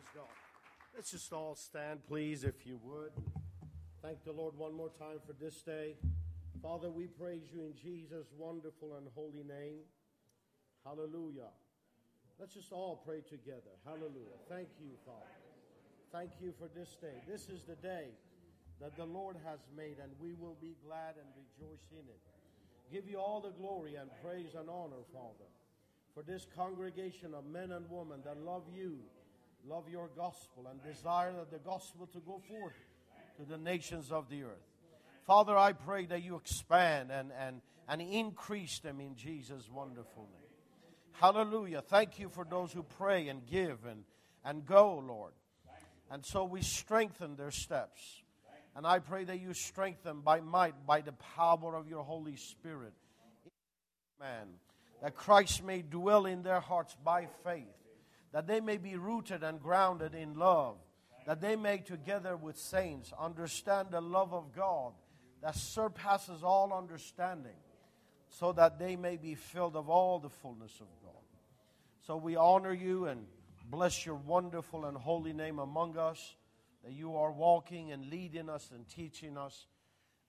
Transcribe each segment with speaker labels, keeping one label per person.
Speaker 1: Praise God. Let's just all stand, please, if you would. Thank the Lord one more time for this day. Father, we praise you in Jesus' wonderful and holy name. Hallelujah. Let's just all pray together. Hallelujah. Thank you, Father. Thank you for this day. This is the day that the Lord has made, and we will be glad and rejoice in it. Give you all the glory and praise and honor, Father, for this congregation of men and women that love you, love your gospel, and desire that the gospel to go forth to the nations of the earth. Father, I pray that you expand and, and, and increase them in Jesus' wonderful name. Hallelujah. Thank you for those who pray and give and, and go, Lord. And so we strengthen their steps. And I pray that you strengthen by might, by the power of your Holy Spirit. Man, that Christ may dwell in their hearts by faith, that they may be rooted and grounded in love, that they may, together with saints, understand the love of God that surpasses all understanding, so that they may be filled of all the fullness of God. So we honor you and bless your wonderful and holy name among us, that you are walking and leading us and teaching us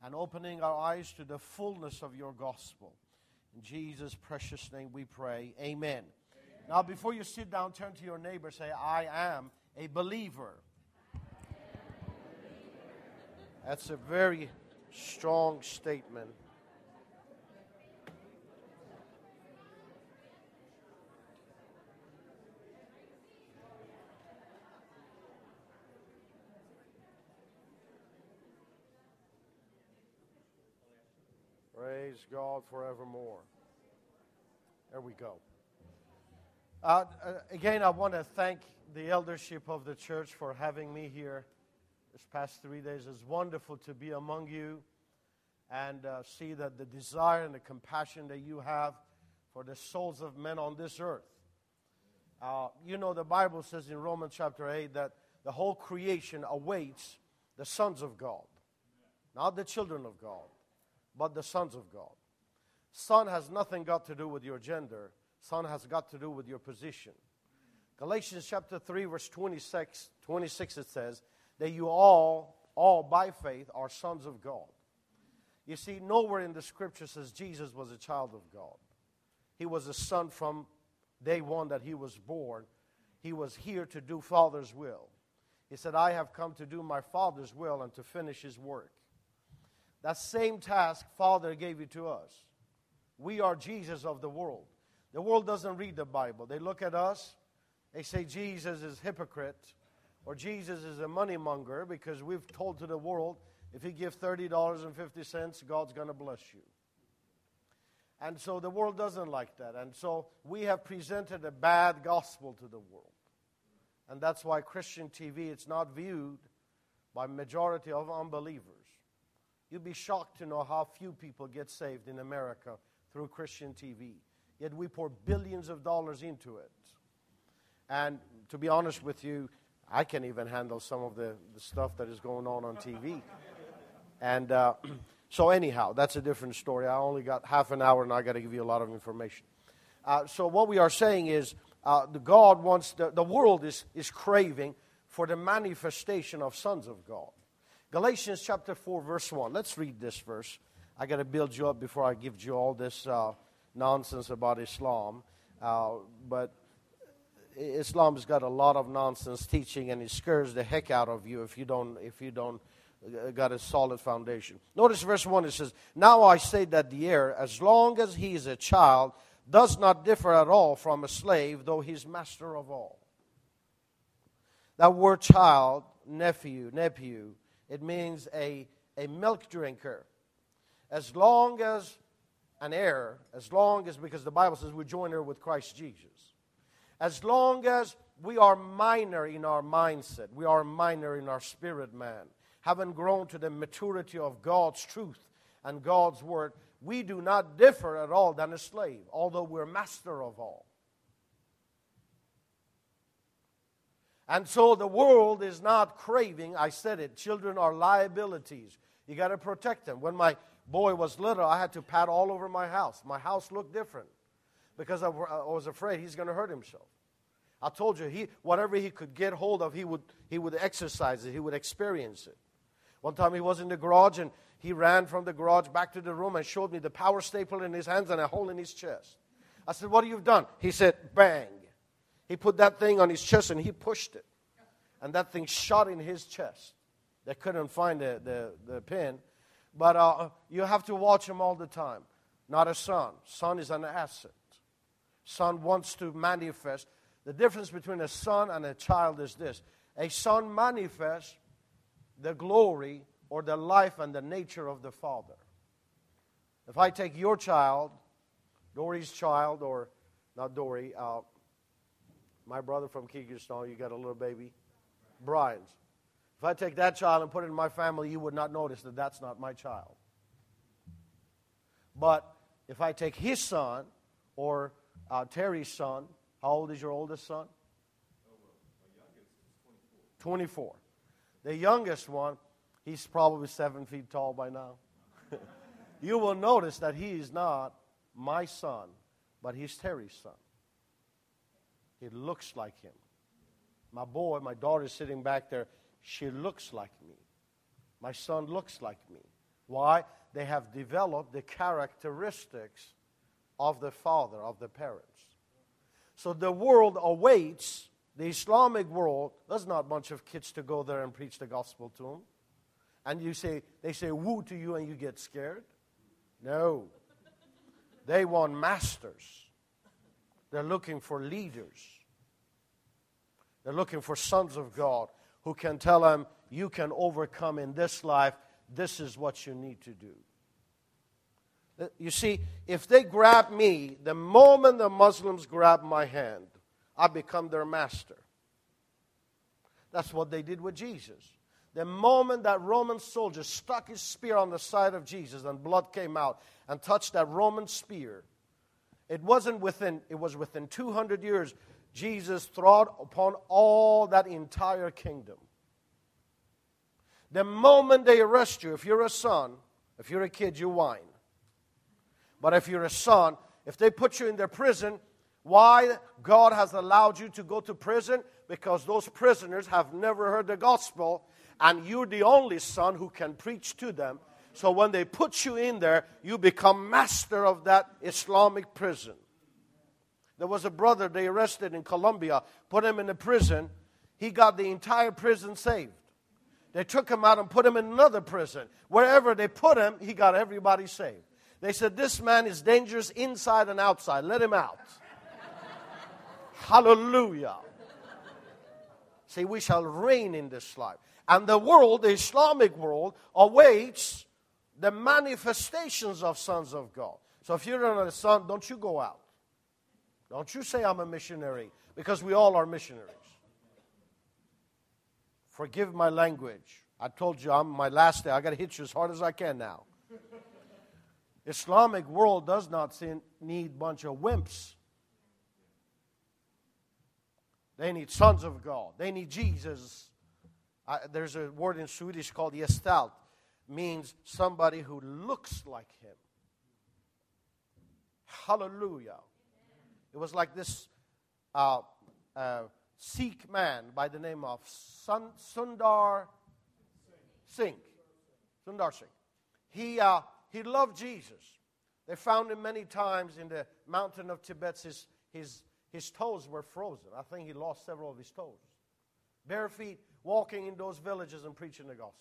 Speaker 1: and opening our eyes to the fullness of your gospel. In Jesus' precious name we pray. Amen. Now, before you sit down, turn to your neighbor, say, I am a believer. That's a very strong statement. Praise God forevermore. There we go. Uh, uh, again, I want to thank the eldership of the church for having me here this past three days. It's wonderful to be among you and uh, see that the desire and the compassion that you have for the souls of men on this earth. Uh, you know, the Bible says in Romans chapter 8 that the whole creation awaits the sons of God, not the children of God, but the sons of God. Son has nothing got to do with your gender, son has got to do with your position. Galatians chapter 3, verse 26, 26 it says, that you all, all by faith, are sons of God. You see, nowhere in the scripture says Jesus was a child of God. He was a son from day one that he was born. He was here to do Father's will. He said, I have come to do my Father's will and to finish his work. That same task Father gave it to us. We are Jesus of the world. The world doesn't read the Bible. They look at us, they say Jesus is a hypocrite or Jesus is a money monger because we've told to the world if you give $30.50, God's going to bless you. And so the world doesn't like that. And so we have presented a bad gospel to the world. And that's why Christian TV it's not viewed by majority of unbelievers. You'd be shocked to know how few people get saved in America through Christian TV. Yet we pour billions of dollars into it. And to be honest with you, I can't even handle some of the, the stuff that is going on on TV. And uh, so, anyhow, that's a different story. I only got half an hour and I got to give you a lot of information. Uh, so, what we are saying is uh, the God wants, the, the world is, is craving for the manifestation of sons of God. Galatians chapter 4, verse 1. Let's read this verse. I got to build you up before I give you all this uh, nonsense about Islam. Uh, but Islam has got a lot of nonsense teaching, and it scares the heck out of you if you don't if you don't uh, got a solid foundation. Notice verse one. It says, "Now I say that the heir, as long as he is a child, does not differ at all from a slave, though he's master of all." That word "child," nepios, nepios, it means a a milk drinker. As long as an heir, as long as because the Bible says we join her with Christ Jesus as long as we are minor in our mindset, we are minor in our spirit man, haven't grown to the maturity of God's truth and God's word, we do not differ at all than a slave, although we're master of all. And so the world is not craving, I said it, children are liabilities. You got to protect them. When my boy was little, I had to pat all over my house. My house looked different because I was afraid he's going to hurt himself. I told you, he, whatever he could get hold of, he would, he would exercise it, he would experience it. One time he was in the garage and he ran from the garage back to the room and showed me the power staple in his hands and a hole in his chest. I said, What have you done? He said, Bang. He put that thing on his chest and he pushed it. And that thing shot in his chest. They couldn't find the, the, the pin. But uh, you have to watch him all the time. Not a son. Son is an asset. Son wants to manifest. The difference between a son and a child is this a son manifests the glory or the life and the nature of the father. If I take your child, Dory's child, or not Dory, uh, my brother from Kyrgyzstan, you got a little baby, Brian's. If I take that child and put it in my family, you would not notice that that's not my child. But if I take his son or uh, Terry's son, how old is your oldest son? 24. The youngest one, he's probably seven feet tall by now. you will notice that he is not my son, but he's Terry's son. He looks like him. My boy, my daughter is sitting back there. She looks like me. My son looks like me. Why? They have developed the characteristics of the father, of the parents. So the world awaits, the Islamic world, there's not a bunch of kids to go there and preach the gospel to them. And you say, they say woo to you and you get scared. No. They want masters. They're looking for leaders. They're looking for sons of God who can tell them, you can overcome in this life. This is what you need to do. Uh, you see, if they grab me, the moment the Muslims grab my hand, I become their master. That's what they did with Jesus. The moment that Roman soldier stuck his spear on the side of Jesus and blood came out and touched that Roman spear, it wasn't within, it was within 200 years, Jesus trod upon all that entire kingdom. The moment they arrest you, if you're a son, if you're a kid, you whine. But if you're a son, if they put you in their prison, why God has allowed you to go to prison? Because those prisoners have never heard the gospel, and you're the only son who can preach to them. So when they put you in there, you become master of that Islamic prison. There was a brother they arrested in Colombia, put him in a prison. He got the entire prison saved. They took him out and put him in another prison. Wherever they put him, he got everybody saved. They said, This man is dangerous inside and outside. Let him out. Hallelujah. See, we shall reign in this life. And the world, the Islamic world, awaits the manifestations of sons of God. So if you're not a son, don't you go out. Don't you say I'm a missionary, because we all are missionaries. Forgive my language. I told you I'm my last day. I got to hit you as hard as I can now. Islamic world does not need bunch of wimps. They need sons of God. They need Jesus. Uh, there's a word in Swedish called gestalt, means somebody who looks like him. Hallelujah. It was like this uh, uh, Sikh man by the name of Sun, Sundar Singh. Sundar Singh. He, uh, he loved Jesus. They found him many times in the mountain of Tibet. His, his, his toes were frozen. I think he lost several of his toes. Bare feet, walking in those villages and preaching the gospel.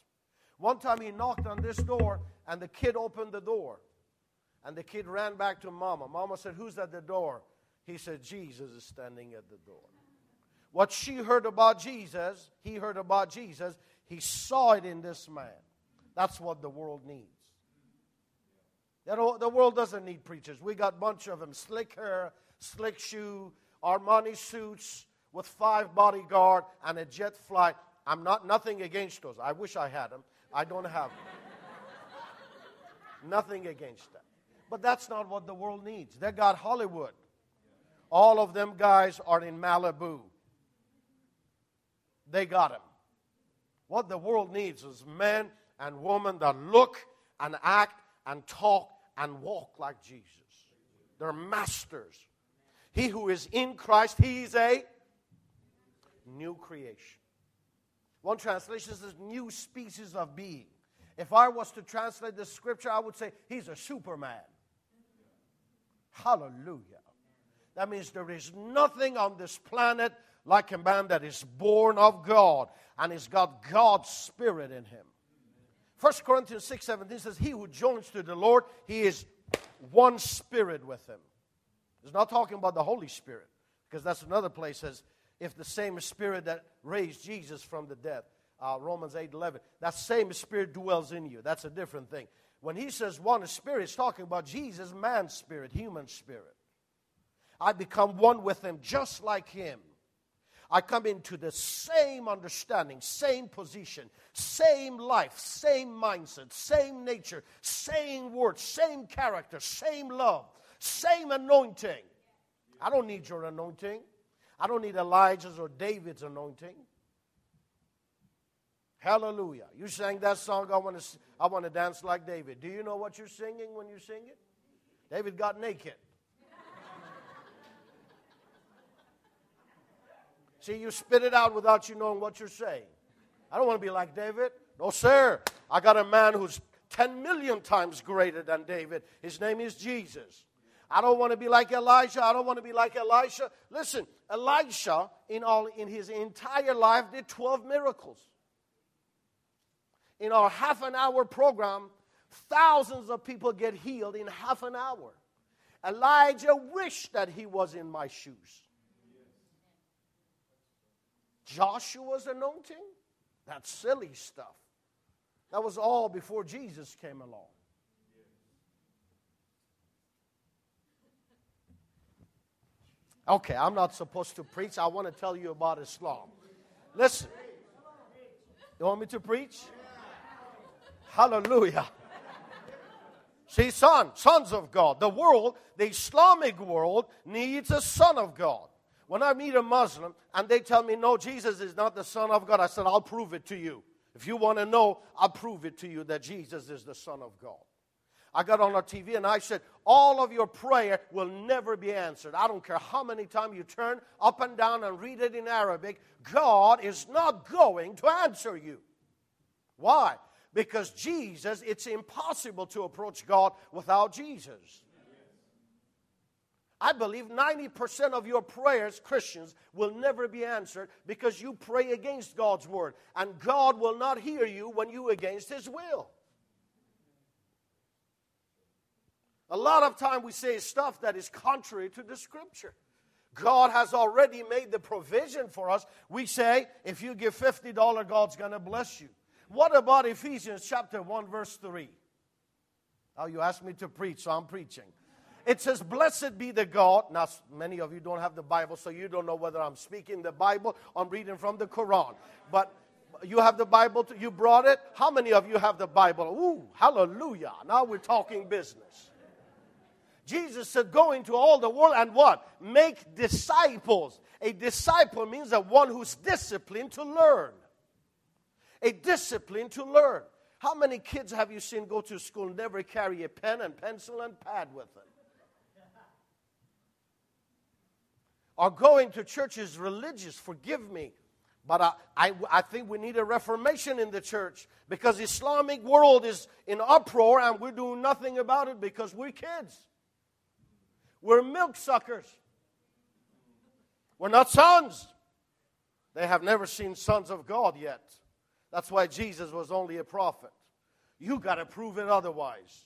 Speaker 1: One time he knocked on this door, and the kid opened the door. And the kid ran back to Mama. Mama said, Who's at the door? He said, Jesus is standing at the door. What she heard about Jesus, he heard about Jesus, he saw it in this man. That's what the world needs. You know, The world doesn't need preachers. We got a bunch of them slick hair, slick shoe, Armani suits with five bodyguard and a jet flight. I'm not nothing against those. I wish I had them. I don't have them. nothing against them. But that's not what the world needs. They got Hollywood. All of them guys are in Malibu. They got him. What the world needs is men and women that look and act and talk and walk like Jesus. They're masters. He who is in Christ, he is a new creation. One translation says new species of being. If I was to translate this scripture, I would say he's a superman. Hallelujah. That means there is nothing on this planet like a man that is born of God and has got God's Spirit in him. 1 Corinthians 6 17 says, He who joins to the Lord, he is one spirit with him. It's not talking about the Holy Spirit, because that's another place says, if the same spirit that raised Jesus from the dead, uh, Romans 8 11, that same spirit dwells in you. That's a different thing. When he says one spirit, he's talking about Jesus, man's spirit, human spirit. I become one with him just like him. I come into the same understanding, same position, same life, same mindset, same nature, same words, same character, same love, same anointing. I don't need your anointing. I don't need Elijah's or David's anointing. Hallelujah. You sang that song, I want to I want to dance like David. Do you know what you're singing when you sing it? David got naked. See, you spit it out without you knowing what you're saying. I don't want to be like David. No, sir. I got a man who's 10 million times greater than David. His name is Jesus. I don't want to be like Elijah. I don't want to be like Elisha. Listen, Elisha, in, all, in his entire life, did 12 miracles. In our half an hour program, thousands of people get healed in half an hour. Elijah wished that he was in my shoes. Joshua's anointing? That's silly stuff. That was all before Jesus came along. Okay, I'm not supposed to preach. I want to tell you about Islam. Listen. You want me to preach? Hallelujah. See, son, sons of God. The world, the Islamic world, needs a son of God. When I meet a Muslim and they tell me, no, Jesus is not the Son of God, I said, I'll prove it to you. If you want to know, I'll prove it to you that Jesus is the Son of God. I got on our TV and I said, All of your prayer will never be answered. I don't care how many times you turn up and down and read it in Arabic, God is not going to answer you. Why? Because Jesus, it's impossible to approach God without Jesus. I believe 90% of your prayers, Christians, will never be answered because you pray against God's word. And God will not hear you when you against his will. A lot of time we say stuff that is contrary to the scripture. God has already made the provision for us. We say, if you give $50, God's going to bless you. What about Ephesians chapter 1, verse 3? Now you asked me to preach, so I'm preaching. It says, Blessed be the God. Now, many of you don't have the Bible, so you don't know whether I'm speaking the Bible I'm reading from the Quran. But you have the Bible, you brought it. How many of you have the Bible? Ooh, hallelujah. Now we're talking business. Jesus said, Go into all the world and what? Make disciples. A disciple means that one who's disciplined to learn. A discipline to learn. How many kids have you seen go to school never carry a pen and pencil and pad with them? Or going to church is religious, forgive me. But I, I, I, think we need a reformation in the church because Islamic world is in uproar and we're doing nothing about it because we're kids. We're milk suckers. We're not sons. They have never seen sons of God yet. That's why Jesus was only a prophet. You got to prove it otherwise.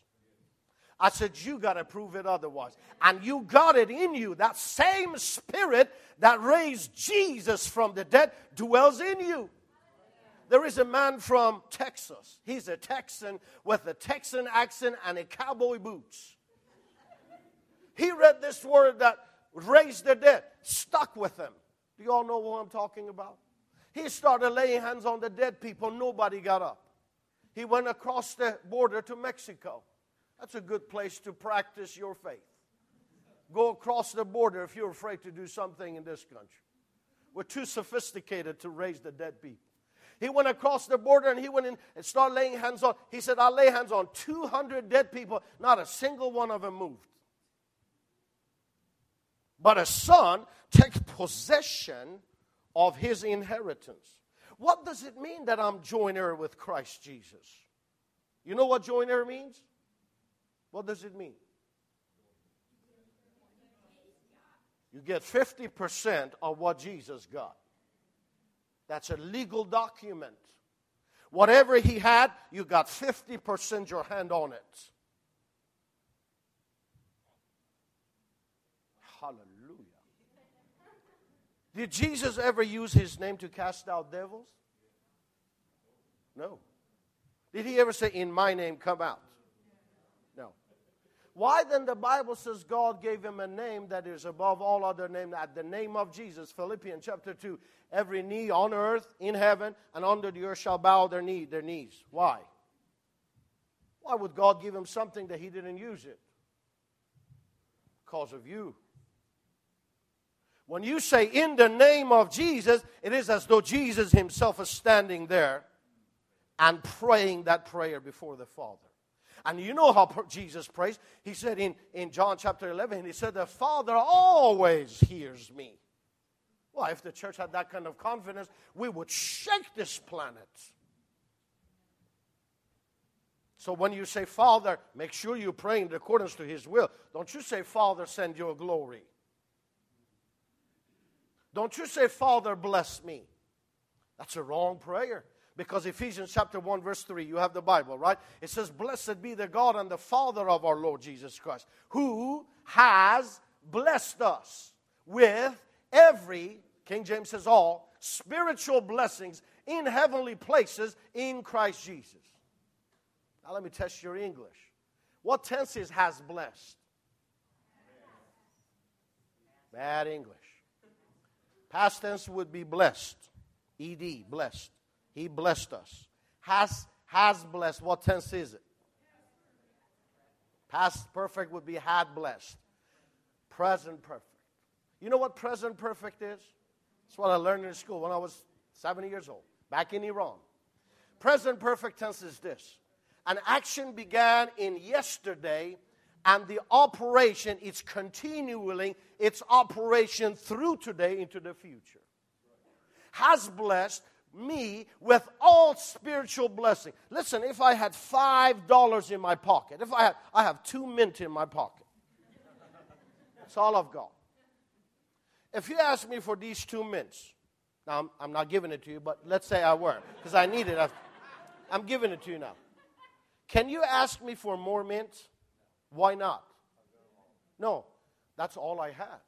Speaker 1: I said, You got to prove it otherwise. And you got it in you. That same spirit that raised Jesus from the dead dwells in you. There is a man from Texas. He's a Texan with a Texan accent and a cowboy boots. He read this word that raised the dead, stuck with him. Do you all know what I'm talking about? He started laying hands on the dead people. Nobody got up. He went across the border to Mexico. That's a good place to practice your faith. Go across the border if you're afraid to do something in this country. We're too sophisticated to raise the dead people. He went across the border and he went in and started laying hands on. He said, I lay hands on 200 dead people. Not a single one of them moved. But a son takes possession of his inheritance. What does it mean that I'm joint heir with Christ Jesus? You know what joint heir means? What does it mean? You get 50% of what Jesus got. That's a legal document. Whatever he had, you got 50% your hand on it. Hallelujah. Did Jesus ever use his name to cast out devils? No. Did he ever say, In my name, come out? Why then the Bible says God gave him a name that is above all other names, at the name of Jesus, Philippians chapter 2, every knee on earth, in heaven, and under the earth shall bow their knee, their knees. Why? Why would God give him something that he didn't use it? Because of you. When you say in the name of Jesus, it is as though Jesus himself is standing there and praying that prayer before the Father. And you know how Jesus prays. He said in, in John chapter 11, he said, The Father always hears me. Well, if the church had that kind of confidence, we would shake this planet. So when you say, Father, make sure you pray in accordance to His will. Don't you say, Father, send your glory. Don't you say, Father, bless me. That's a wrong prayer. Because Ephesians chapter 1, verse 3, you have the Bible, right? It says, Blessed be the God and the Father of our Lord Jesus Christ, who has blessed us with every, King James says all, spiritual blessings in heavenly places in Christ Jesus. Now let me test your English. What tense is has blessed? Bad English. Past tense would be blessed. ED, blessed. He blessed us. Has, has blessed. What tense is it? Past perfect would be had blessed. Present perfect. You know what present perfect is? That's what I learned in school when I was 70 years old, back in Iran. Present perfect tense is this an action began in yesterday and the operation is continuing its operation through today into the future. Has blessed me with all spiritual blessing. Listen, if I had five dollars in my pocket, if I had, I have two mint in my pocket. That's all I've got. If you ask me for these two mints, now I'm, I'm not giving it to you, but let's say I were, because I need it. I'm giving it to you now. Can you ask me for more mints? Why not? No, that's all I had.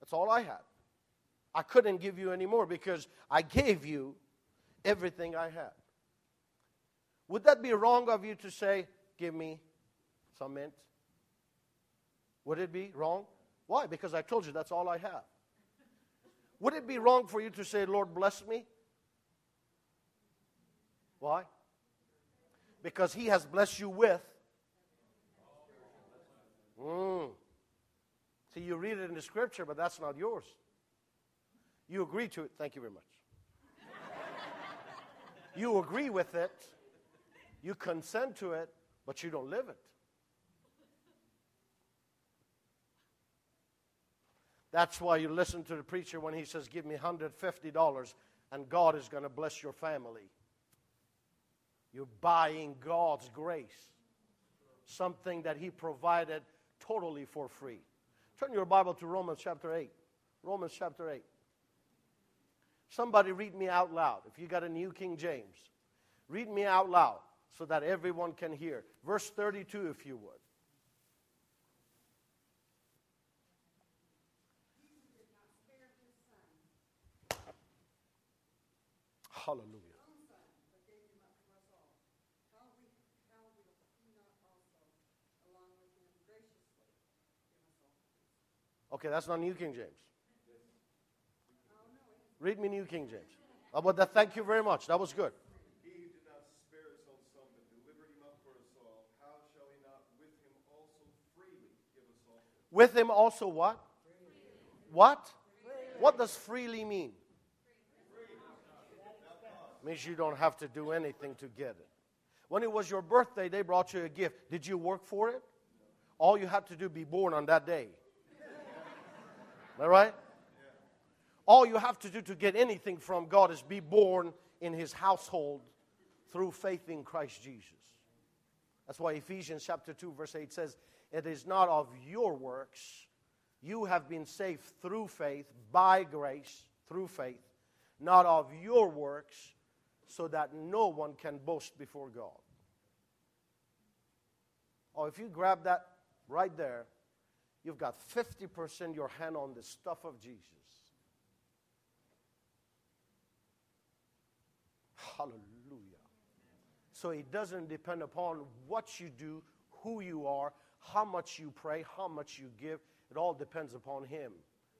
Speaker 1: That's all I had. I couldn't give you any more because I gave you everything I had. Would that be wrong of you to say, Give me some mint? Would it be wrong? Why? Because I told you that's all I have. Would it be wrong for you to say, Lord, bless me? Why? Because He has blessed you with Mm. See, you read it in the scripture, but that's not yours. You agree to it. Thank you very much. you agree with it, you consent to it, but you don't live it. That's why you listen to the preacher when he says, Give me $150 and God is going to bless your family. You're buying God's grace, something that He provided totally for free. Turn your Bible to Romans chapter 8. Romans chapter 8. Somebody read me out loud. If you got a New King James, read me out loud so that everyone can hear. Verse 32, if you would. Hallelujah. Okay, that's not New King James. Read me New King James. Uh, but that, thank you very much. That was good.
Speaker 2: He did not spare his own son, but delivered him up for us all, how shall he not with him also freely give us all things?
Speaker 1: With him also what? What? What does freely mean? Means you don't have to do anything to get it. When it was your birthday, they brought you a gift. Did you work for it? All you had to do be born on that day. Am I right? All you have to do to get anything from God is be born in His household through faith in Christ Jesus. That's why Ephesians chapter 2, verse 8 says, It is not of your works. You have been saved through faith, by grace, through faith, not of your works, so that no one can boast before God. Oh, if you grab that right there, you've got 50% your hand on the stuff of Jesus. Hallelujah. So it doesn't depend upon what you do, who you are, how much you pray, how much you give. It all depends upon Him.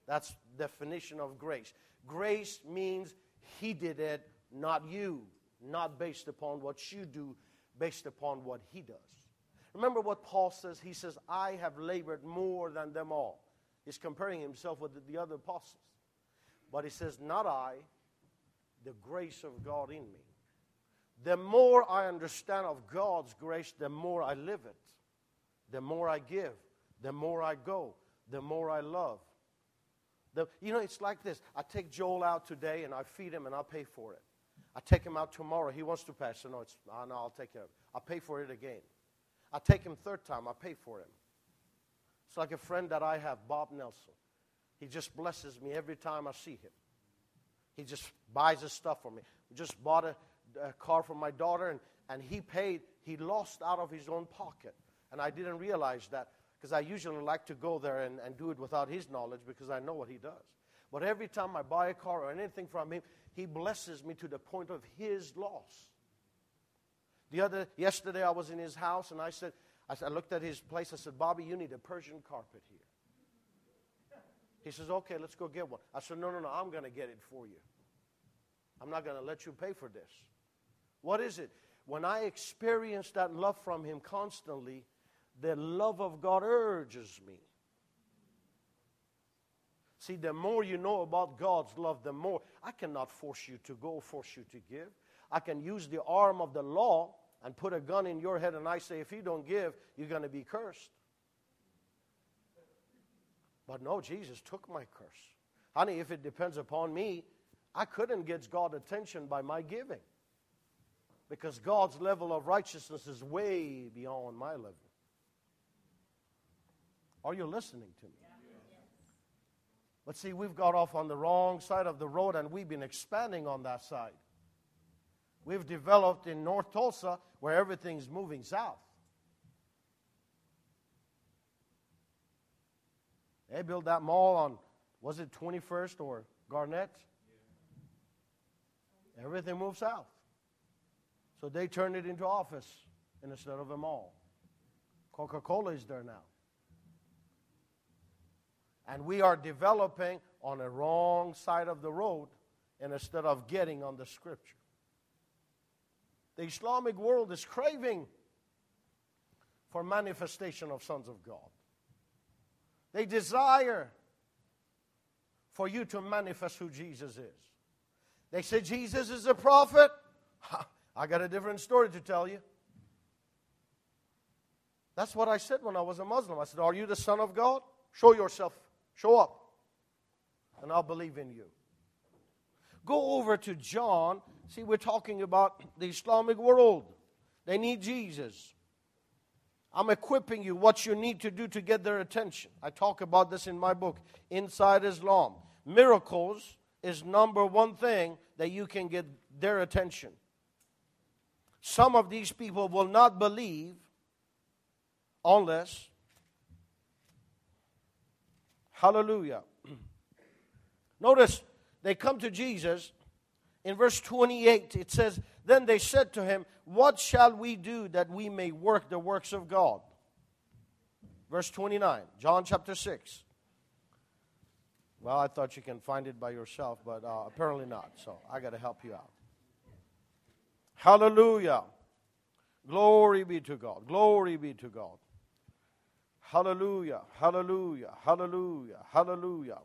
Speaker 1: That's definition of grace. Grace means He did it, not you, not based upon what you do, based upon what He does. Remember what Paul says? He says, I have labored more than them all. He's comparing himself with the other apostles. But he says, Not I, the grace of God in me. The more I understand of God's grace, the more I live it. The more I give, the more I go, the more I love. The, you know, it's like this. I take Joel out today and I feed him and I pay for it. I take him out tomorrow. He wants to pass. So no, it's, oh, no, I'll take care of it. I'll pay for it again. I take him third time. I pay for him. It's like a friend that I have, Bob Nelson. He just blesses me every time I see him. He just buys his stuff for me. We just bought a, a car for my daughter, and, and he paid, he lost out of his own pocket. And I didn't realize that because I usually like to go there and, and do it without his knowledge because I know what he does. But every time I buy a car or anything from him, he blesses me to the point of his loss. The other yesterday I was in his house and I said, I, said, I looked at his place. I said, Bobby, you need a Persian carpet here. He says, okay, let's go get one. I said, no, no, no, I'm going to get it for you. I'm not going to let you pay for this. What is it? When I experience that love from him constantly, the love of God urges me. See, the more you know about God's love, the more I cannot force you to go, force you to give. I can use the arm of the law and put a gun in your head and I say, if you don't give, you're going to be cursed. But no, Jesus took my curse. Honey, if it depends upon me, I couldn't get God's attention by my giving. Because God's level of righteousness is way beyond my level. Are you listening to me? But see, we've got off on the wrong side of the road and we've been expanding on that side we've developed in North Tulsa where everything's moving south. They built that mall on, was it 21st or Garnett? Everything moved south. So they turned it into office instead of a mall. Coca Cola is there now. And we are developing on a wrong side of the road instead of getting on the scripture. The Islamic world is craving for manifestation of sons of God. They desire for you to manifest who Jesus is. They say Jesus is a prophet. I got a different story to tell you. That's what I said when I was a Muslim. I said, Are you the Son of God? Show yourself. Show up. And I'll believe in you. Go over to John See, we're talking about the Islamic world. They need Jesus. I'm equipping you what you need to do to get their attention. I talk about this in my book, Inside Islam. Miracles is number one thing that you can get their attention. Some of these people will not believe unless, hallelujah. Notice they come to Jesus in verse 28, it says, Then they said to him, What shall we do that we may work the works of God? Verse 29, John chapter 6. Well, I thought you can find it by yourself, but uh, apparently not. So I got to help you out. Hallelujah. Glory be to God. Glory be to God. Hallelujah. Hallelujah. Hallelujah. Hallelujah.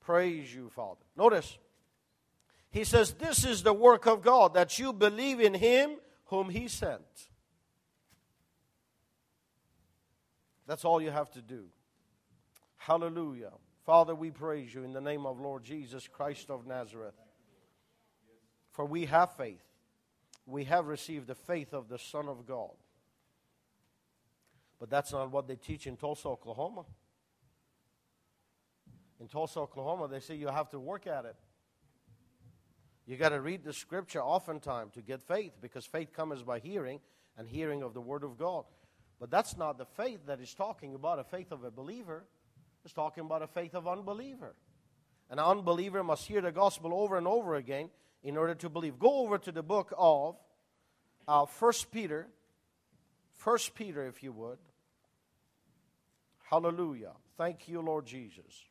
Speaker 1: Praise you, Father. Notice he says, This is the work of God, that you believe in him whom he sent. That's all you have to do. Hallelujah. Father, we praise you in the name of Lord Jesus Christ of Nazareth. For we have faith. We have received the faith of the Son of God. But that's not what they teach in Tulsa, Oklahoma. In Tulsa, Oklahoma, they say you have to work at it. You got to read the scripture oftentimes to get faith because faith comes by hearing and hearing of the word of God. But that's not the faith that is talking about a faith of a believer. It's talking about a faith of unbeliever. An unbeliever must hear the gospel over and over again in order to believe. Go over to the book of uh, Peter. First Peter, if you would. Hallelujah. Thank you, Lord Jesus.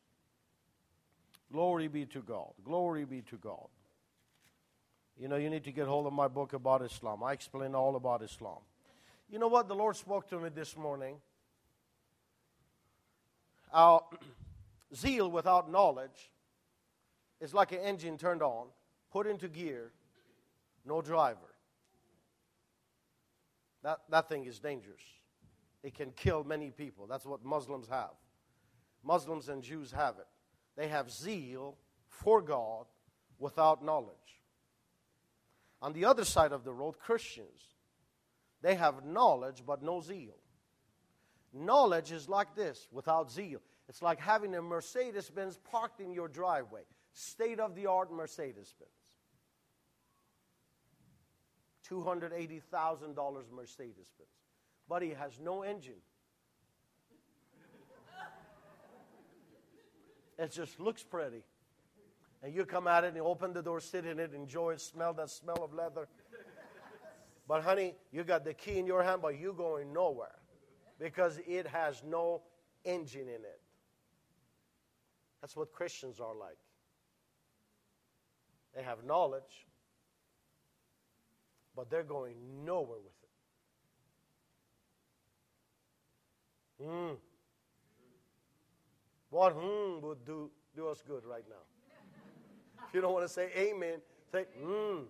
Speaker 1: Glory be to God. Glory be to God. You know, you need to get hold of my book about Islam. I explain all about Islam. You know what? The Lord spoke to me this morning. Our zeal without knowledge is like an engine turned on, put into gear, no driver. That, that thing is dangerous. It can kill many people. That's what Muslims have. Muslims and Jews have it. They have zeal for God without knowledge. On the other side of the road, Christians, they have knowledge but no zeal. Knowledge is like this without zeal. It's like having a Mercedes Benz parked in your driveway. State of the art Mercedes Benz. $280,000 Mercedes Benz. But he has no engine. It just looks pretty. And you come at it and open the door, sit in it, enjoy it, smell that smell of leather. But honey, you got the key in your hand, but you going nowhere because it has no engine in it. That's what Christians are like. They have knowledge, but they're going nowhere with it. Hmm. What hmm would do, do us good right now? If you don't want to say amen, say hmm.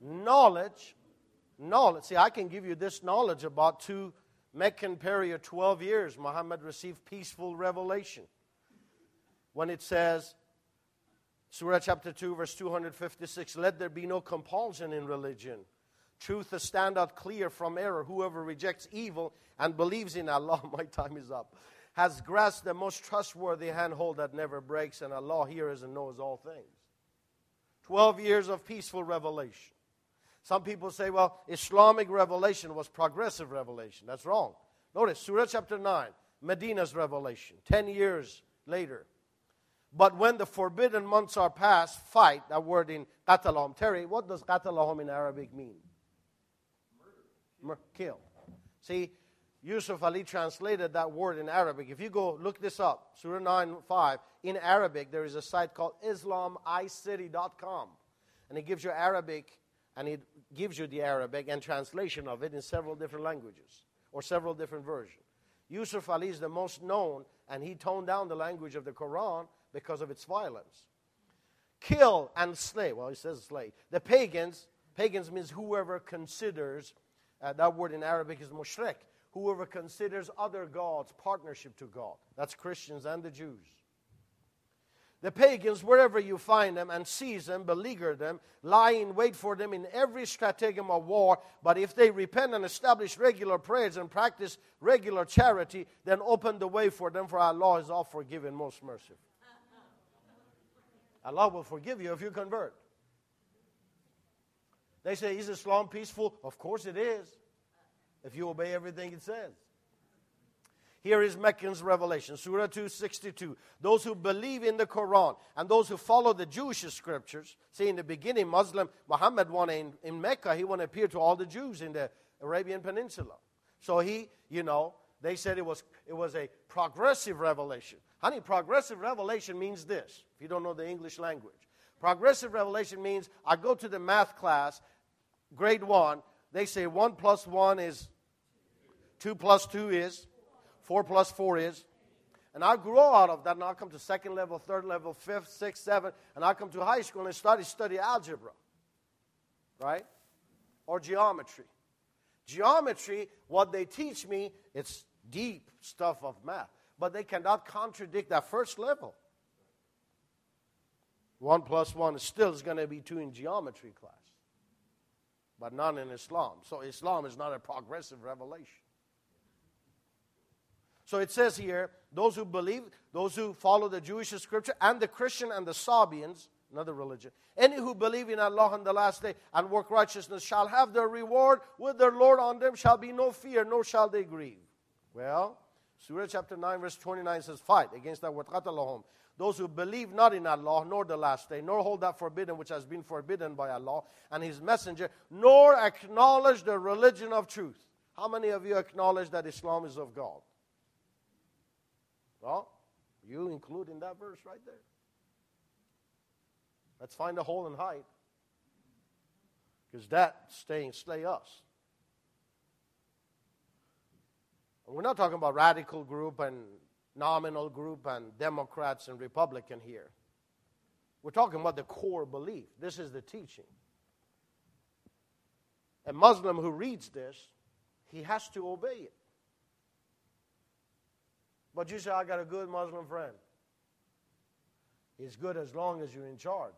Speaker 1: knowledge, knowledge. See, I can give you this knowledge about two Meccan period, 12 years, Muhammad received peaceful revelation. When it says, Surah chapter 2, verse 256, let there be no compulsion in religion. Truth is stand out clear from error. Whoever rejects evil and believes in Allah, my time is up, has grasped the most trustworthy handhold that never breaks, and Allah hears and knows all things. 12 years of peaceful revelation. Some people say, well, Islamic revelation was progressive revelation. That's wrong. Notice, Surah chapter 9, Medina's revelation, 10 years later. But when the forbidden months are past, fight, that word in qatalahum. Terry, what does qatalahum in Arabic mean? Murder. Kill. See, Yusuf Ali translated that word in Arabic. If you go look this up, Surah 9 5, in Arabic, there is a site called IslamICity.com. And it gives you Arabic and it gives you the Arabic and translation of it in several different languages or several different versions. Yusuf Ali is the most known, and he toned down the language of the Quran because of its violence. Kill and slay. Well, he says slay. The pagans, pagans means whoever considers, uh, that word in Arabic is mushrik, whoever considers other gods partnership to God. That's Christians and the Jews. The pagans, wherever you find them and seize them, beleaguer them, lie in wait for them in every stratagem of war. But if they repent and establish regular prayers and practice regular charity, then open the way for them, for Allah is all forgiving, most merciful. Allah will forgive you if you convert. They say, Is Islam peaceful? Of course it is, if you obey everything it says. Here is Meccan's revelation, Surah 262. Those who believe in the Quran and those who follow the Jewish scriptures. See, in the beginning, Muslim Muhammad wanted in, in Mecca, he wanted to appear to all the Jews in the Arabian Peninsula. So he, you know, they said it was, it was a progressive revelation. Honey, progressive revelation means this, you don't know the English language. Progressive revelation means I go to the math class, grade one, they say one plus one is two plus two is Four plus four is. And I grow out of that, and I come to second level, third level, fifth, sixth, seventh, and I come to high school and study study algebra, right? Or geometry. Geometry, what they teach me, it's deep stuff of math. but they cannot contradict that first level. One plus one is still is going to be two in geometry class, but not in Islam. So Islam is not a progressive revelation. So it says here, those who believe, those who follow the Jewish scripture, and the Christian and the Sabians, another religion, any who believe in Allah on the last day and work righteousness shall have their reward with their Lord on them, shall be no fear, nor shall they grieve. Well, Surah chapter 9, verse 29 says, Fight against that those who believe not in Allah, nor the last day, nor hold that forbidden which has been forbidden by Allah and His Messenger, nor acknowledge the religion of truth. How many of you acknowledge that Islam is of God? Well, you include in that verse right there. Let's find a hole and hide. Because that staying slay us. And we're not talking about radical group and nominal group and Democrats and Republican here. We're talking about the core belief. This is the teaching. A Muslim who reads this, he has to obey it. But you say, I got a good Muslim friend. He's good as long as you're in charge.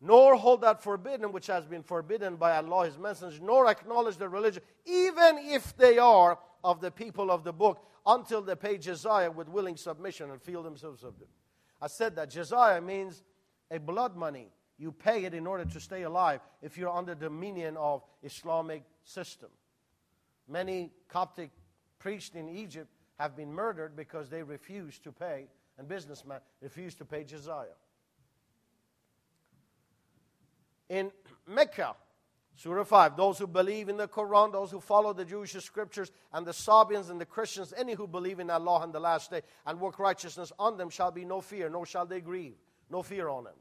Speaker 1: Nor hold that forbidden which has been forbidden by Allah, His Messenger, nor acknowledge the religion, even if they are of the people of the book, until they pay jizya with willing submission and feel themselves subdued. I said that jizya means a blood money. You pay it in order to stay alive if you're under the dominion of Islamic system. Many Coptic priests in Egypt have been murdered because they refused to pay, and businessmen refused to pay jizya. In Mecca, Surah 5, those who believe in the Quran, those who follow the Jewish scriptures, and the Sabians and the Christians, any who believe in Allah and the last day and work righteousness on them shall be no fear, nor shall they grieve. No fear on them.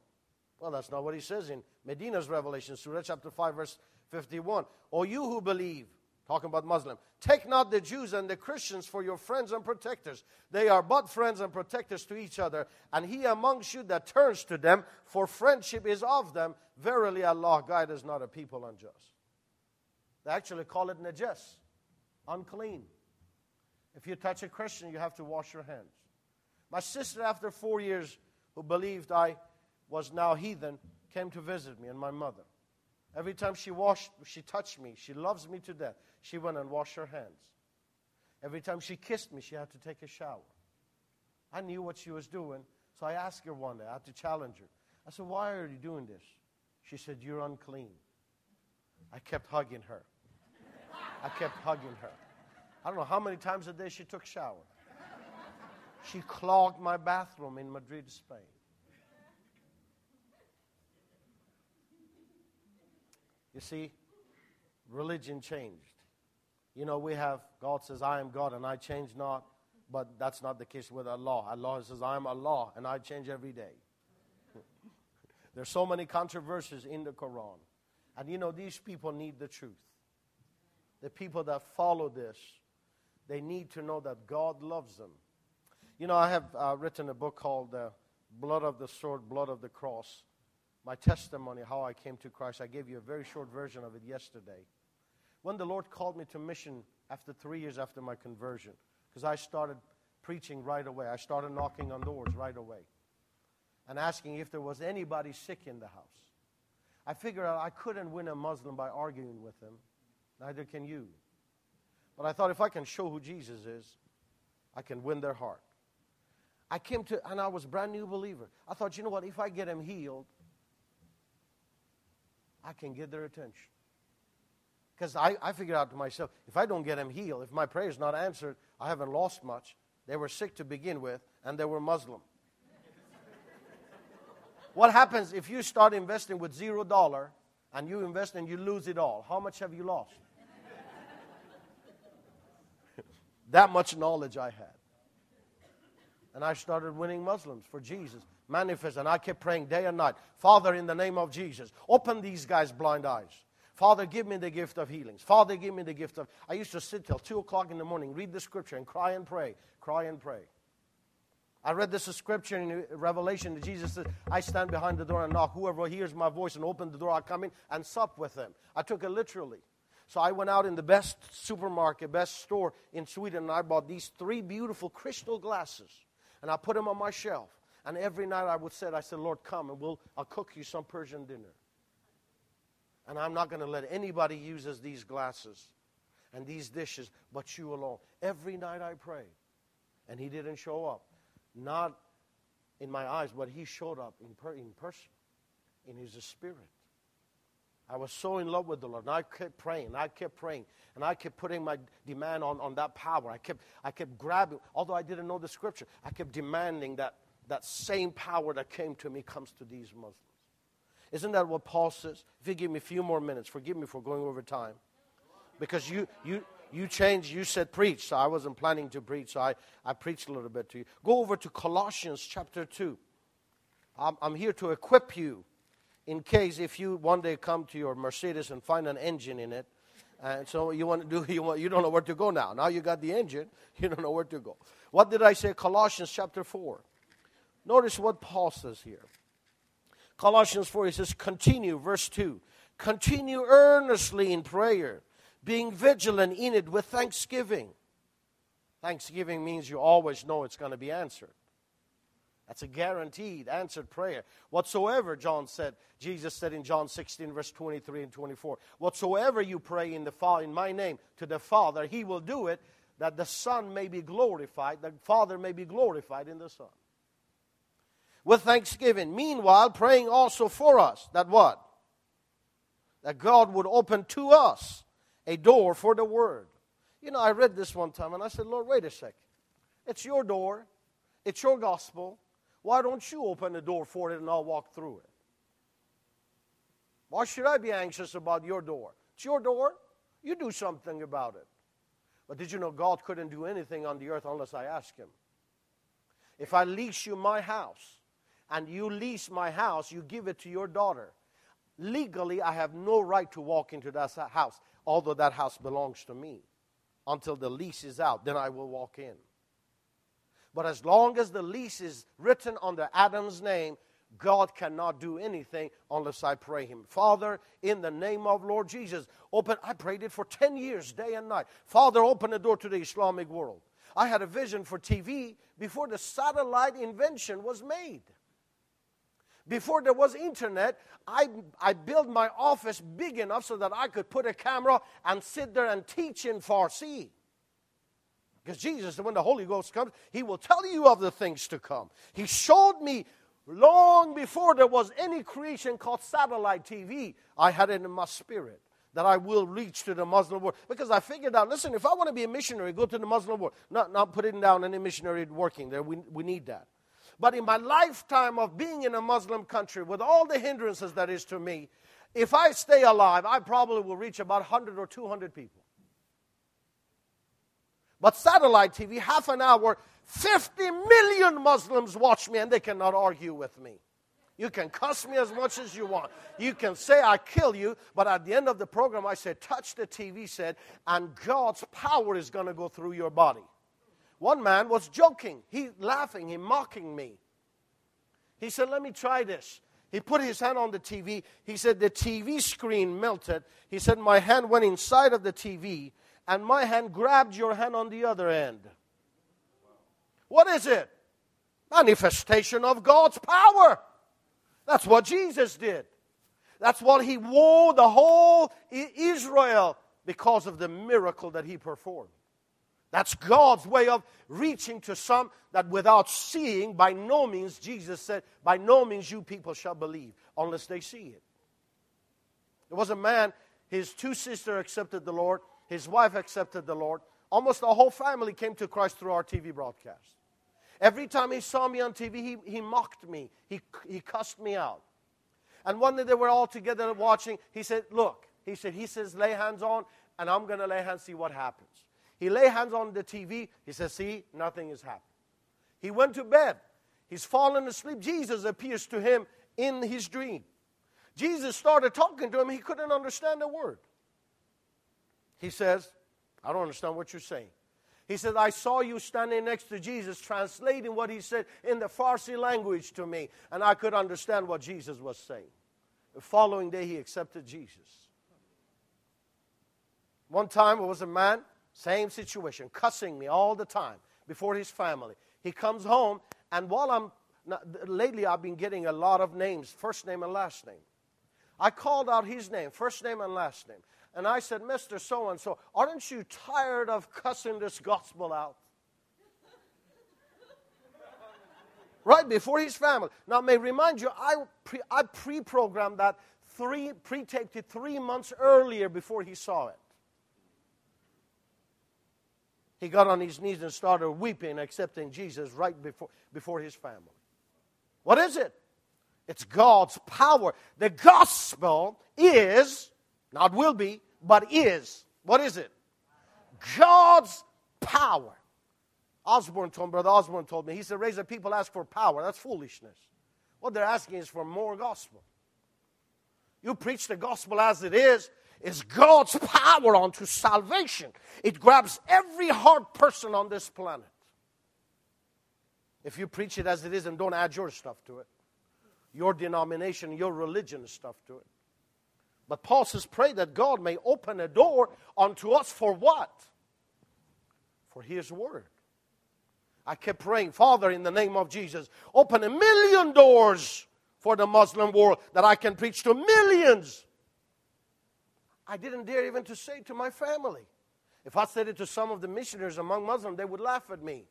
Speaker 1: Well, that's not what he says in Medina's Revelation, Surah chapter 5, verse 51. O you who believe, talking about Muslim, take not the Jews and the Christians for your friends and protectors. They are but friends and protectors to each other, and he amongst you that turns to them, for friendship is of them. Verily, Allah guideth not a people unjust. They actually call it najas, unclean. If you touch a Christian, you have to wash your hands. My sister, after four years, who believed I was now heathen, came to visit me and my mother. Every time she washed, she touched me. She loves me to death. She went and washed her hands. Every time she kissed me, she had to take a shower. I knew what she was doing, so I asked her one day. I had to challenge her. I said, Why are you doing this? She said, You're unclean. I kept hugging her. I kept hugging her. I don't know how many times a day she took shower. She clogged my bathroom in Madrid, Spain. You see, religion changed. You know, we have God says, I am God and I change not, but that's not the case with Allah. Allah says, I am Allah and I change every day. There's so many controversies in the Quran. And you know, these people need the truth. The people that follow this, they need to know that God loves them. You know, I have uh, written a book called uh, Blood of the Sword, Blood of the Cross. My testimony, how I came to Christ. I gave you a very short version of it yesterday. When the Lord called me to mission after three years after my conversion, because I started preaching right away, I started knocking on doors right away and asking if there was anybody sick in the house. I figured out I couldn't win a Muslim by arguing with him, neither can you. But I thought if I can show who Jesus is, I can win their heart. I came to, and I was a brand new believer. I thought, you know what, if I get him healed, I can get their attention. Because I, I figured out to myself, if I don't get them healed, if my prayer is not answered, I haven't lost much. They were sick to begin with, and they were Muslim. What happens if you start investing with zero dollar and you invest and you lose it all? How much have you lost? that much knowledge I had. And I started winning Muslims for Jesus. Manifest. And I kept praying day and night. Father, in the name of Jesus, open these guys' blind eyes. Father, give me the gift of healings. Father, give me the gift of. I used to sit till 2 o'clock in the morning, read the scripture, and cry and pray. Cry and pray. I read this scripture in Revelation that Jesus said, I stand behind the door and knock. Whoever hears my voice and open the door, I come in and sup with them. I took it literally. So I went out in the best supermarket, best store in Sweden, and I bought these three beautiful crystal glasses. And I put them on my shelf. And every night I would say, I said, Lord, come and we'll, I'll cook you some Persian dinner. And I'm not going to let anybody use these glasses and these dishes but you alone. Every night I prayed. And he didn't show up. Not in my eyes, but he showed up in, per, in person, in his spirit. I was so in love with the Lord. And I kept praying. I kept praying. And I kept putting my demand on, on that power. I kept, I kept grabbing, although I didn't know the scripture, I kept demanding that that same power that came to me comes to these Muslims. Isn't that what Paul says? If you give me a few more minutes, forgive me for going over time. Because you, you, you changed, you said preach, so I wasn't planning to preach, so I, I preached a little bit to you. Go over to Colossians chapter 2. I'm, I'm here to equip you in case if you one day come to your Mercedes and find an engine in it, and so you want to do you want you don't know where to go now. Now you got the engine, you don't know where to go. What did I say? Colossians chapter four. Notice what Paul says here. Colossians 4, he says, continue, verse 2. Continue earnestly in prayer, being vigilant in it with thanksgiving. Thanksgiving means you always know it's going to be answered. That's a guaranteed answered prayer. Whatsoever, John said, Jesus said in John 16, verse 23 and 24, whatsoever you pray in, the in my name to the Father, he will do it that the Son may be glorified, the Father may be glorified in the Son. With thanksgiving. Meanwhile, praying also for us that what? That God would open to us a door for the Word. You know, I read this one time and I said, Lord, wait a second. It's your door, it's your gospel. Why don't you open the door for it and I'll walk through it? Why should I be anxious about your door? It's your door. You do something about it. But did you know God couldn't do anything on the earth unless I asked Him? If I lease you my house and you lease my house, you give it to your daughter. Legally, I have no right to walk into that house, although that house belongs to me. Until the lease is out, then I will walk in. But as long as the lease is written under Adam's name, God cannot do anything unless I pray Him. Father, in the name of Lord Jesus, open. I prayed it for 10 years, day and night. Father, open the door to the Islamic world. I had a vision for TV before the satellite invention was made. Before there was internet, I, I built my office big enough so that I could put a camera and sit there and teach in Farsi. Because Jesus, when the Holy Ghost comes, He will tell you of the things to come. He showed me long before there was any creation called satellite TV, I had it in my spirit that I will reach to the Muslim world. Because I figured out, listen, if I want to be a missionary, go to the Muslim world. Not, not putting down any missionary working there. We, we need that. But in my lifetime of being in a Muslim country, with all the hindrances that is to me, if I stay alive, I probably will reach about 100 or 200 people. But satellite TV, half an hour, 50 million Muslims watch me and they cannot argue with me. You can cuss me as much as you want. You can say I kill you, but at the end of the program, I said, touch the TV set, and God's power is going to go through your body. One man was joking, he laughing, he mocking me. He said, Let me try this. He put his hand on the TV. He said, The TV screen melted. He said, My hand went inside of the TV and my hand grabbed your hand on the other end. What is it? Manifestation of God's power. That's what Jesus did. That's what he wore the whole Israel because of the miracle that he performed. That's God's way of reaching to some that without seeing, by no means, Jesus said, by no means you people shall believe unless they see it. There was a man, his two sisters accepted the Lord. His wife accepted the Lord. Almost the whole family came to Christ through our TV broadcast. Every time he saw me on TV, he, he mocked me, he, he cussed me out. And one day they were all together watching. He said, Look, he said, He says, lay hands on, and I'm going to lay hands, see what happens. He lay hands on the TV. He says, See, nothing has happened. He went to bed. He's fallen asleep. Jesus appears to him in his dream. Jesus started talking to him. He couldn't understand a word. He says, I don't understand what you're saying. He said, I saw you standing next to Jesus, translating what he said in the Farsi language to me, and I could understand what Jesus was saying. The following day, he accepted Jesus. One time, it was a man, same situation, cussing me all the time before his family. He comes home, and while I'm lately, I've been getting a lot of names, first name and last name. I called out his name, first name and last name. And I said, Mr. So and so, aren't you tired of cussing this gospel out? right before his family. Now, may remind you, I, pre, I pre-programmed that, three, pre-taped it three months earlier before he saw it. He got on his knees and started weeping, accepting Jesus right before, before his family. What is it? It's God's power. The gospel is, not will be, but is. What is it? God's power. Osborn told Brother Osborn told me, he said, up people ask for power. That's foolishness. What they're asking is for more gospel. You preach the gospel as it is, is God's power unto salvation. It grabs every hard person on this planet. If you preach it as it is and don't add your stuff to it, your denomination, your religion stuff to it. But Paul says, pray that God may open a door unto us for what? For his word. I kept praying, Father, in the name of Jesus, open a million doors for the Muslim world that I can preach to millions. I didn't dare even to say to my family. If I said it to some of the missionaries among Muslims, they would laugh at me.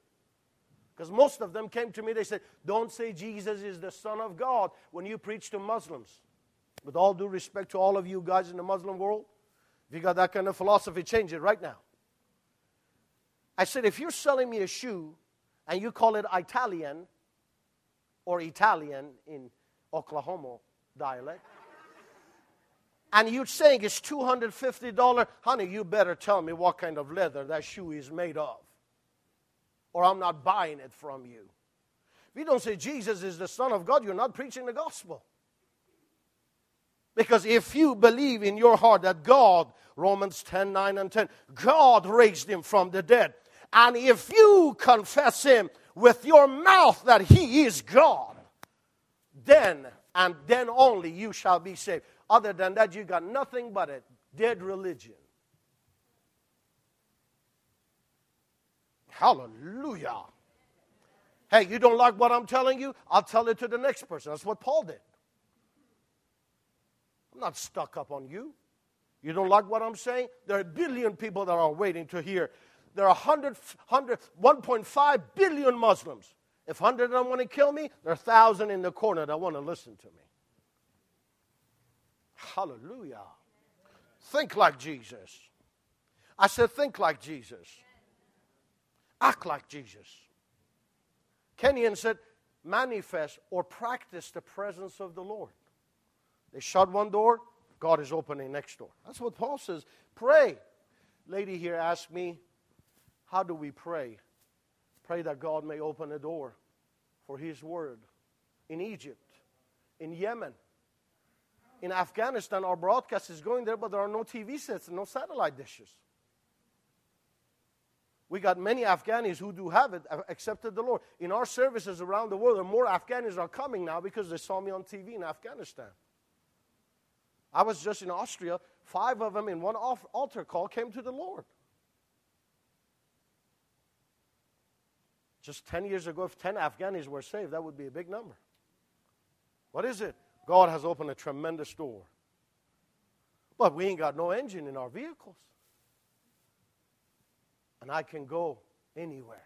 Speaker 1: Because most of them came to me, they said, Don't say Jesus is the Son of God when you preach to Muslims. With all due respect to all of you guys in the Muslim world, if you got that kind of philosophy, change it right now. I said, if you're selling me a shoe and you call it Italian or Italian in Oklahoma dialect, and you're saying it's $250, honey, you better tell me what kind of leather that shoe is made of, or I'm not buying it from you. If you don't say Jesus is the Son of God, you're not preaching the gospel. Because if you believe in your heart that God, Romans 10 9 and 10, God raised him from the dead, and if you confess him with your mouth that he is God, then and then only you shall be saved. Other than that, you got nothing but a dead religion. Hallelujah. Hey, you don't like what I'm telling you? I'll tell it to the next person. That's what Paul did. I'm not stuck up on you. You don't like what I'm saying? There are a billion people that are waiting to hear there are 100, 100, 1.5 billion Muslims. If 100 of them want to kill me, there are 1,000 in the corner that want to listen to me. Hallelujah. Think like Jesus. I said, think like Jesus. Act like Jesus. Kenyon said, manifest or practice the presence of the Lord. They shut one door, God is opening next door. That's what Paul says. Pray. Lady here asked me, how do we pray? Pray that God may open a door for His word. In Egypt, in Yemen, in Afghanistan, our broadcast is going there, but there are no TV sets and no satellite dishes. We got many Afghanis who do have it, uh, accepted the Lord. In our services around the world, more Afghanis are coming now because they saw me on TV in Afghanistan. I was just in Austria. Five of them in one altar call came to the Lord. Just 10 years ago, if 10 Afghanis were saved, that would be a big number. What is it? God has opened a tremendous door. But we ain't got no engine in our vehicles. And I can go anywhere.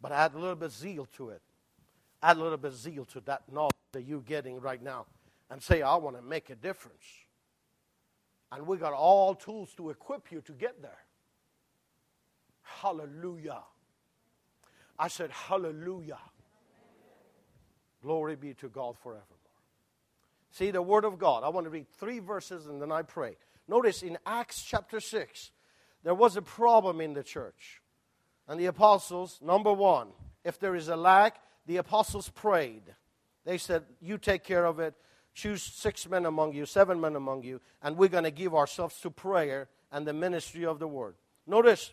Speaker 1: But add a little bit zeal to it. Add a little bit zeal to that knowledge that you're getting right now. And say, I want to make a difference. And we got all tools to equip you to get there. Hallelujah. I said, Hallelujah. Glory be to God forevermore. See, the Word of God. I want to read three verses and then I pray. Notice in Acts chapter 6, there was a problem in the church. And the apostles, number one, if there is a lack, the apostles prayed. They said, You take care of it. Choose six men among you, seven men among you, and we're going to give ourselves to prayer and the ministry of the word. Notice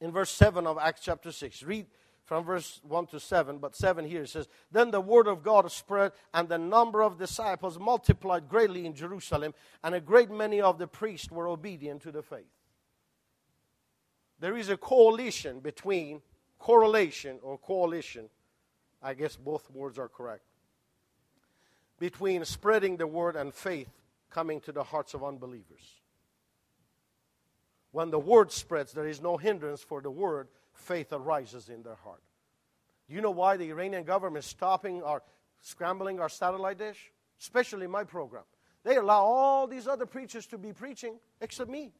Speaker 1: in verse 7 of Acts chapter 6. Read from verse 1 to 7, but 7 here says, Then the word of God spread, and the number of disciples multiplied greatly in Jerusalem, and a great many of the priests were obedient to the faith. There is a coalition between, correlation or coalition, I guess both words are correct, between spreading the word and faith coming to the hearts of unbelievers. When the word spreads, there is no hindrance for the word faith arises in their heart. You know why the Iranian government is stopping or scrambling our satellite dish? Especially my program. They allow all these other preachers to be preaching except me.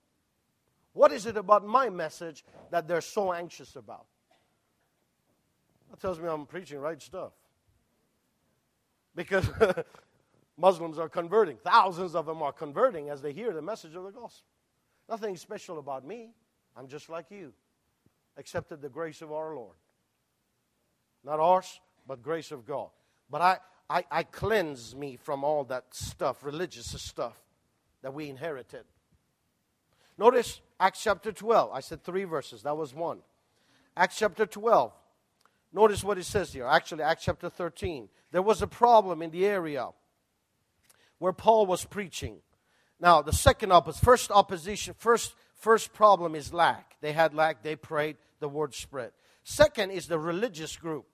Speaker 1: What is it about my message that they're so anxious about? That tells me I'm preaching right stuff. Because Muslims are converting. Thousands of them are converting as they hear the message of the gospel. Nothing special about me. I'm just like you accepted the grace of our Lord. Not ours, but grace of God. But I, I, I cleanse me from all that stuff, religious stuff that we inherited. Notice Acts chapter 12. I said three verses. That was one. Acts chapter 12. Notice what it says here. Actually, Acts chapter 13. There was a problem in the area where Paul was preaching. Now, the second opposition, first opposition, first First problem is lack. They had lack, they prayed, the word spread. Second is the religious group.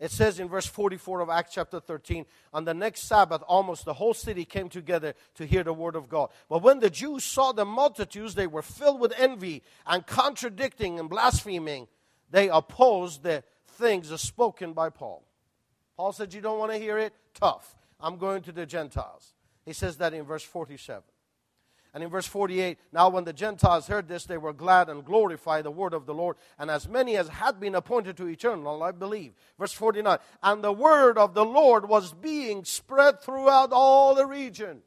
Speaker 1: It says in verse 44 of Acts chapter 13, on the next Sabbath, almost the whole city came together to hear the word of God. But when the Jews saw the multitudes, they were filled with envy and contradicting and blaspheming. They opposed the things spoken by Paul. Paul said, You don't want to hear it? Tough. I'm going to the Gentiles. He says that in verse 47. And in verse 48, now when the Gentiles heard this, they were glad and glorified the word of the Lord. And as many as had been appointed to eternal life believed. Verse 49, and the word of the Lord was being spread throughout all the region.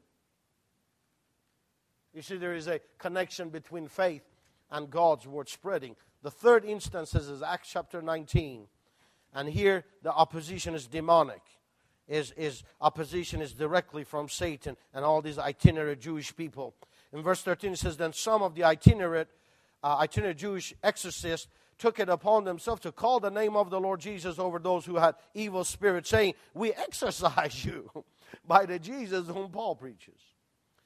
Speaker 1: You see, there is a connection between faith and God's word spreading. The third instance is Acts chapter 19. And here the opposition is demonic. Is, is opposition is directly from Satan and all these itinerant Jewish people. In verse 13, it says, Then some of the itinerant, uh, itinerant Jewish exorcists took it upon themselves to call the name of the Lord Jesus over those who had evil spirits, saying, We exorcise you by the Jesus whom Paul preaches.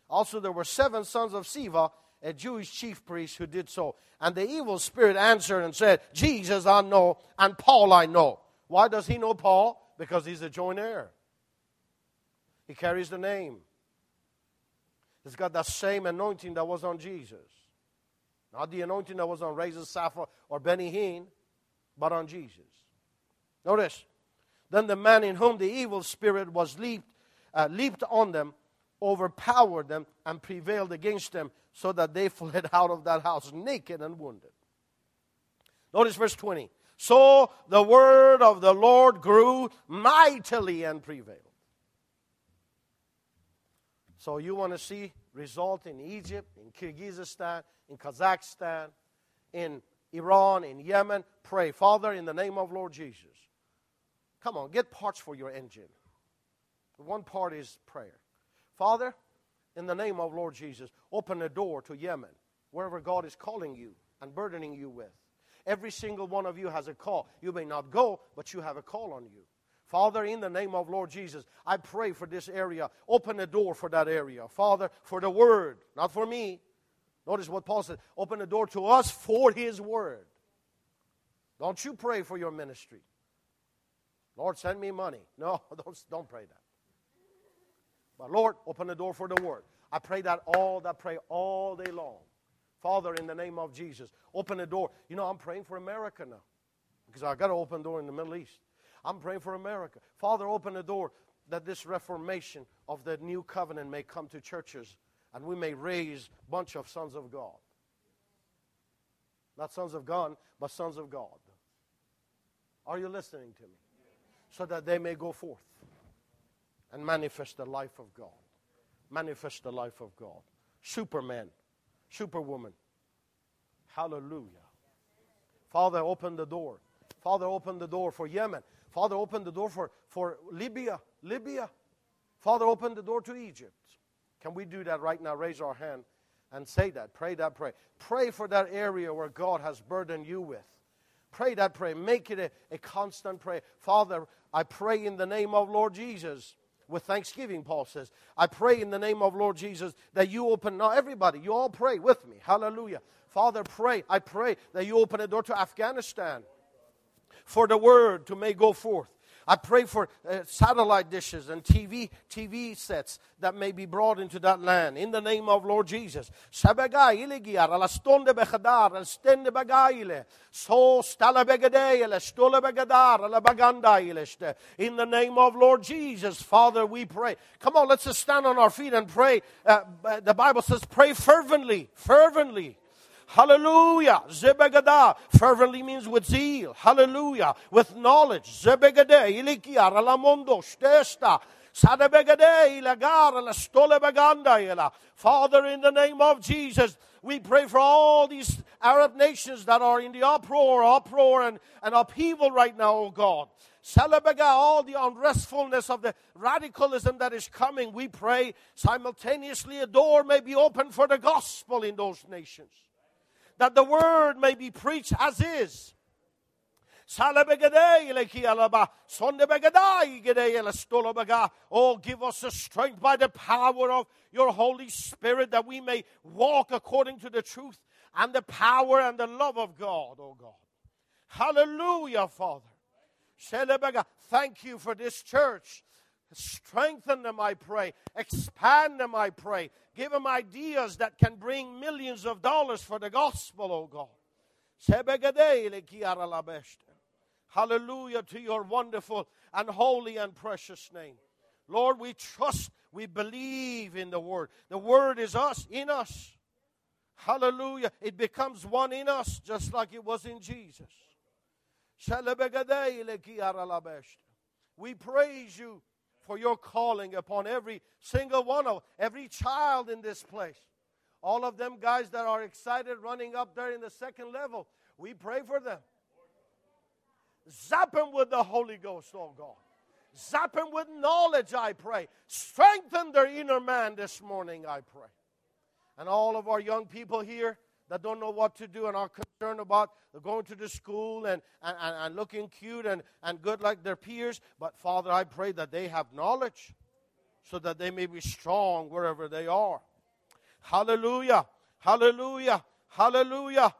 Speaker 1: Also, there were seven sons of Sceva, a Jewish chief priest, who did so. And the evil spirit answered and said, Jesus I know, and Paul I know. Why does he know Paul? Because he's a joint heir. He carries the name. It's got that same anointing that was on Jesus. Not the anointing that was on Reza Safa or Benny Hinn, but on Jesus. Notice, then the man in whom the evil spirit was leaped, uh, leaped on them, overpowered them, and prevailed against them, so that they fled out of that house naked and wounded. Notice verse 20. So the word of the Lord grew mightily and prevailed. So you want to see result in Egypt, in Kyrgyzstan, in Kazakhstan, in Iran, in Yemen? Pray, Father, in the name of Lord Jesus. Come on, get parts for your engine. One part is prayer. Father, in the name of Lord Jesus, open a door to Yemen, wherever God is calling you and burdening you with. Every single one of you has a call. You may not go, but you have a call on you. Father, in the name of Lord Jesus, I pray for this area. Open a door for that area. Father, for the word, not for me. Notice what Paul said open the door to us for his word. Don't you pray for your ministry. Lord, send me money. No, don't, don't pray that. But Lord, open the door for the word. I pray that all that pray all day long. Father, in the name of Jesus, open the door. You know, I'm praying for America now because I got to open the door in the Middle East. I'm praying for America. Father, open the door that this reformation of the new covenant may come to churches and we may raise a bunch of sons of God. Not sons of God, but sons of God. Are you listening to me? So that they may go forth and manifest the life of God. Manifest the life of God. Superman, superwoman. Hallelujah. Father, open the door. Father, open the door for Yemen. Father, open the door for, for Libya. Libya. Father, open the door to Egypt. Can we do that right now? Raise our hand and say that. Pray that pray. Pray for that area where God has burdened you with. Pray that prayer. Make it a, a constant prayer. Father, I pray in the name of Lord Jesus with thanksgiving, Paul says. I pray in the name of Lord Jesus that you open, now everybody, you all pray with me. Hallelujah. Father, pray, I pray that you open a door to Afghanistan for the word to may go forth. I pray for uh, satellite dishes and TV, TV sets that may be brought into that land in the name of Lord Jesus. So In the name of Lord Jesus, Father, we pray. Come on, let's just stand on our feet and pray. Uh, the Bible says, pray fervently, fervently. Hallelujah. Zebegada. Fervently means with zeal. Hallelujah. With knowledge. Zebegade. Ilikia. Ralamondo. Stesta. Father, in the name of Jesus, we pray for all these Arab nations that are in the uproar, uproar, and, and upheaval right now, oh God. Salabega, all the unrestfulness of the radicalism that is coming, we pray simultaneously a door may be opened for the gospel in those nations that the word may be preached as is. Oh, give us the strength by the power of your Holy Spirit that we may walk according to the truth and the power and the love of God, oh God. Hallelujah, Father. Thank you for this church. Strengthen them, I pray. Expand them, I pray. Give them ideas that can bring millions of dollars for the gospel, oh God. Hallelujah to your wonderful and holy and precious name. Lord, we trust, we believe in the Word. The Word is us, in us. Hallelujah. It becomes one in us, just like it was in Jesus. We praise you for your calling upon every single one of every child in this place. All of them guys that are excited running up there in the second level, we pray for them. Zap them with the Holy Ghost, oh God. Zap them with knowledge, I pray. Strengthen their inner man this morning, I pray. And all of our young people here, that don't know what to do and are concerned about going to the school and, and, and looking cute and, and good like their peers. But Father, I pray that they have knowledge so that they may be strong wherever they are. Hallelujah. Hallelujah. Hallelujah.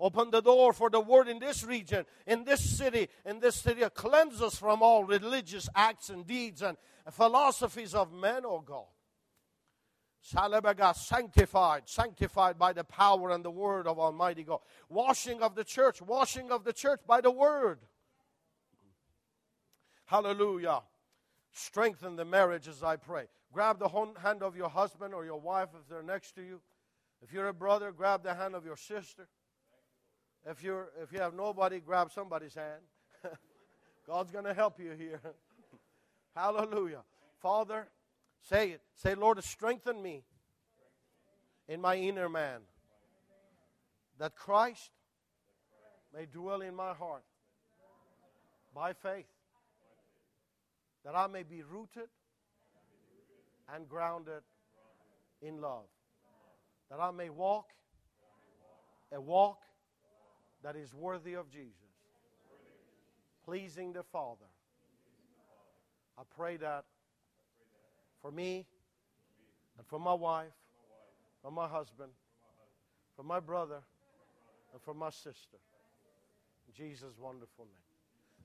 Speaker 1: Open the door for the word in this region, in this city, in this city. Cleanse us from all religious acts and deeds and philosophies of men, oh God. Salabaga, sanctified, sanctified by the power and the word of Almighty God. Washing of the church, washing of the church by the word. Hallelujah. Strengthen the marriages, I pray. Grab the hand of your husband or your wife if they're next to you. If you're a brother, grab the hand of your sister. If you're if you have nobody, grab somebody's hand. God's going to help you here. Hallelujah. Father, Say it. Say, Lord, strengthen me in my inner man, that Christ may dwell in my heart by faith, that I may be rooted and grounded in love, that I may walk a walk that is worthy of Jesus, pleasing the Father. I pray that for me and for my wife, for my husband, for my brother, and for my sister. In Jesus' wonderful name.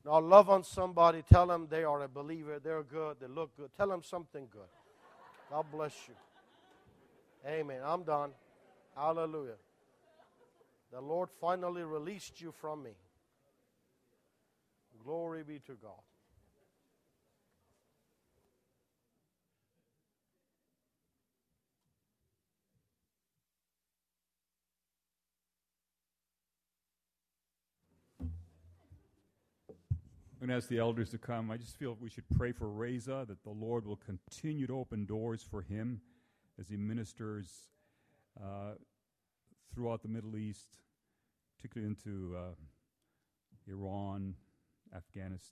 Speaker 1: Now, love on somebody. Tell them they are a believer. They're good. They look good. Tell them something good. God bless you. Amen. I'm done. Hallelujah. The Lord finally released you from me. Glory be to God.
Speaker 3: Going to ask the elders to come. I just feel we should pray for Reza that the Lord will continue to open doors for him as he ministers uh, throughout the Middle East, particularly into uh, Iran, Afghanistan.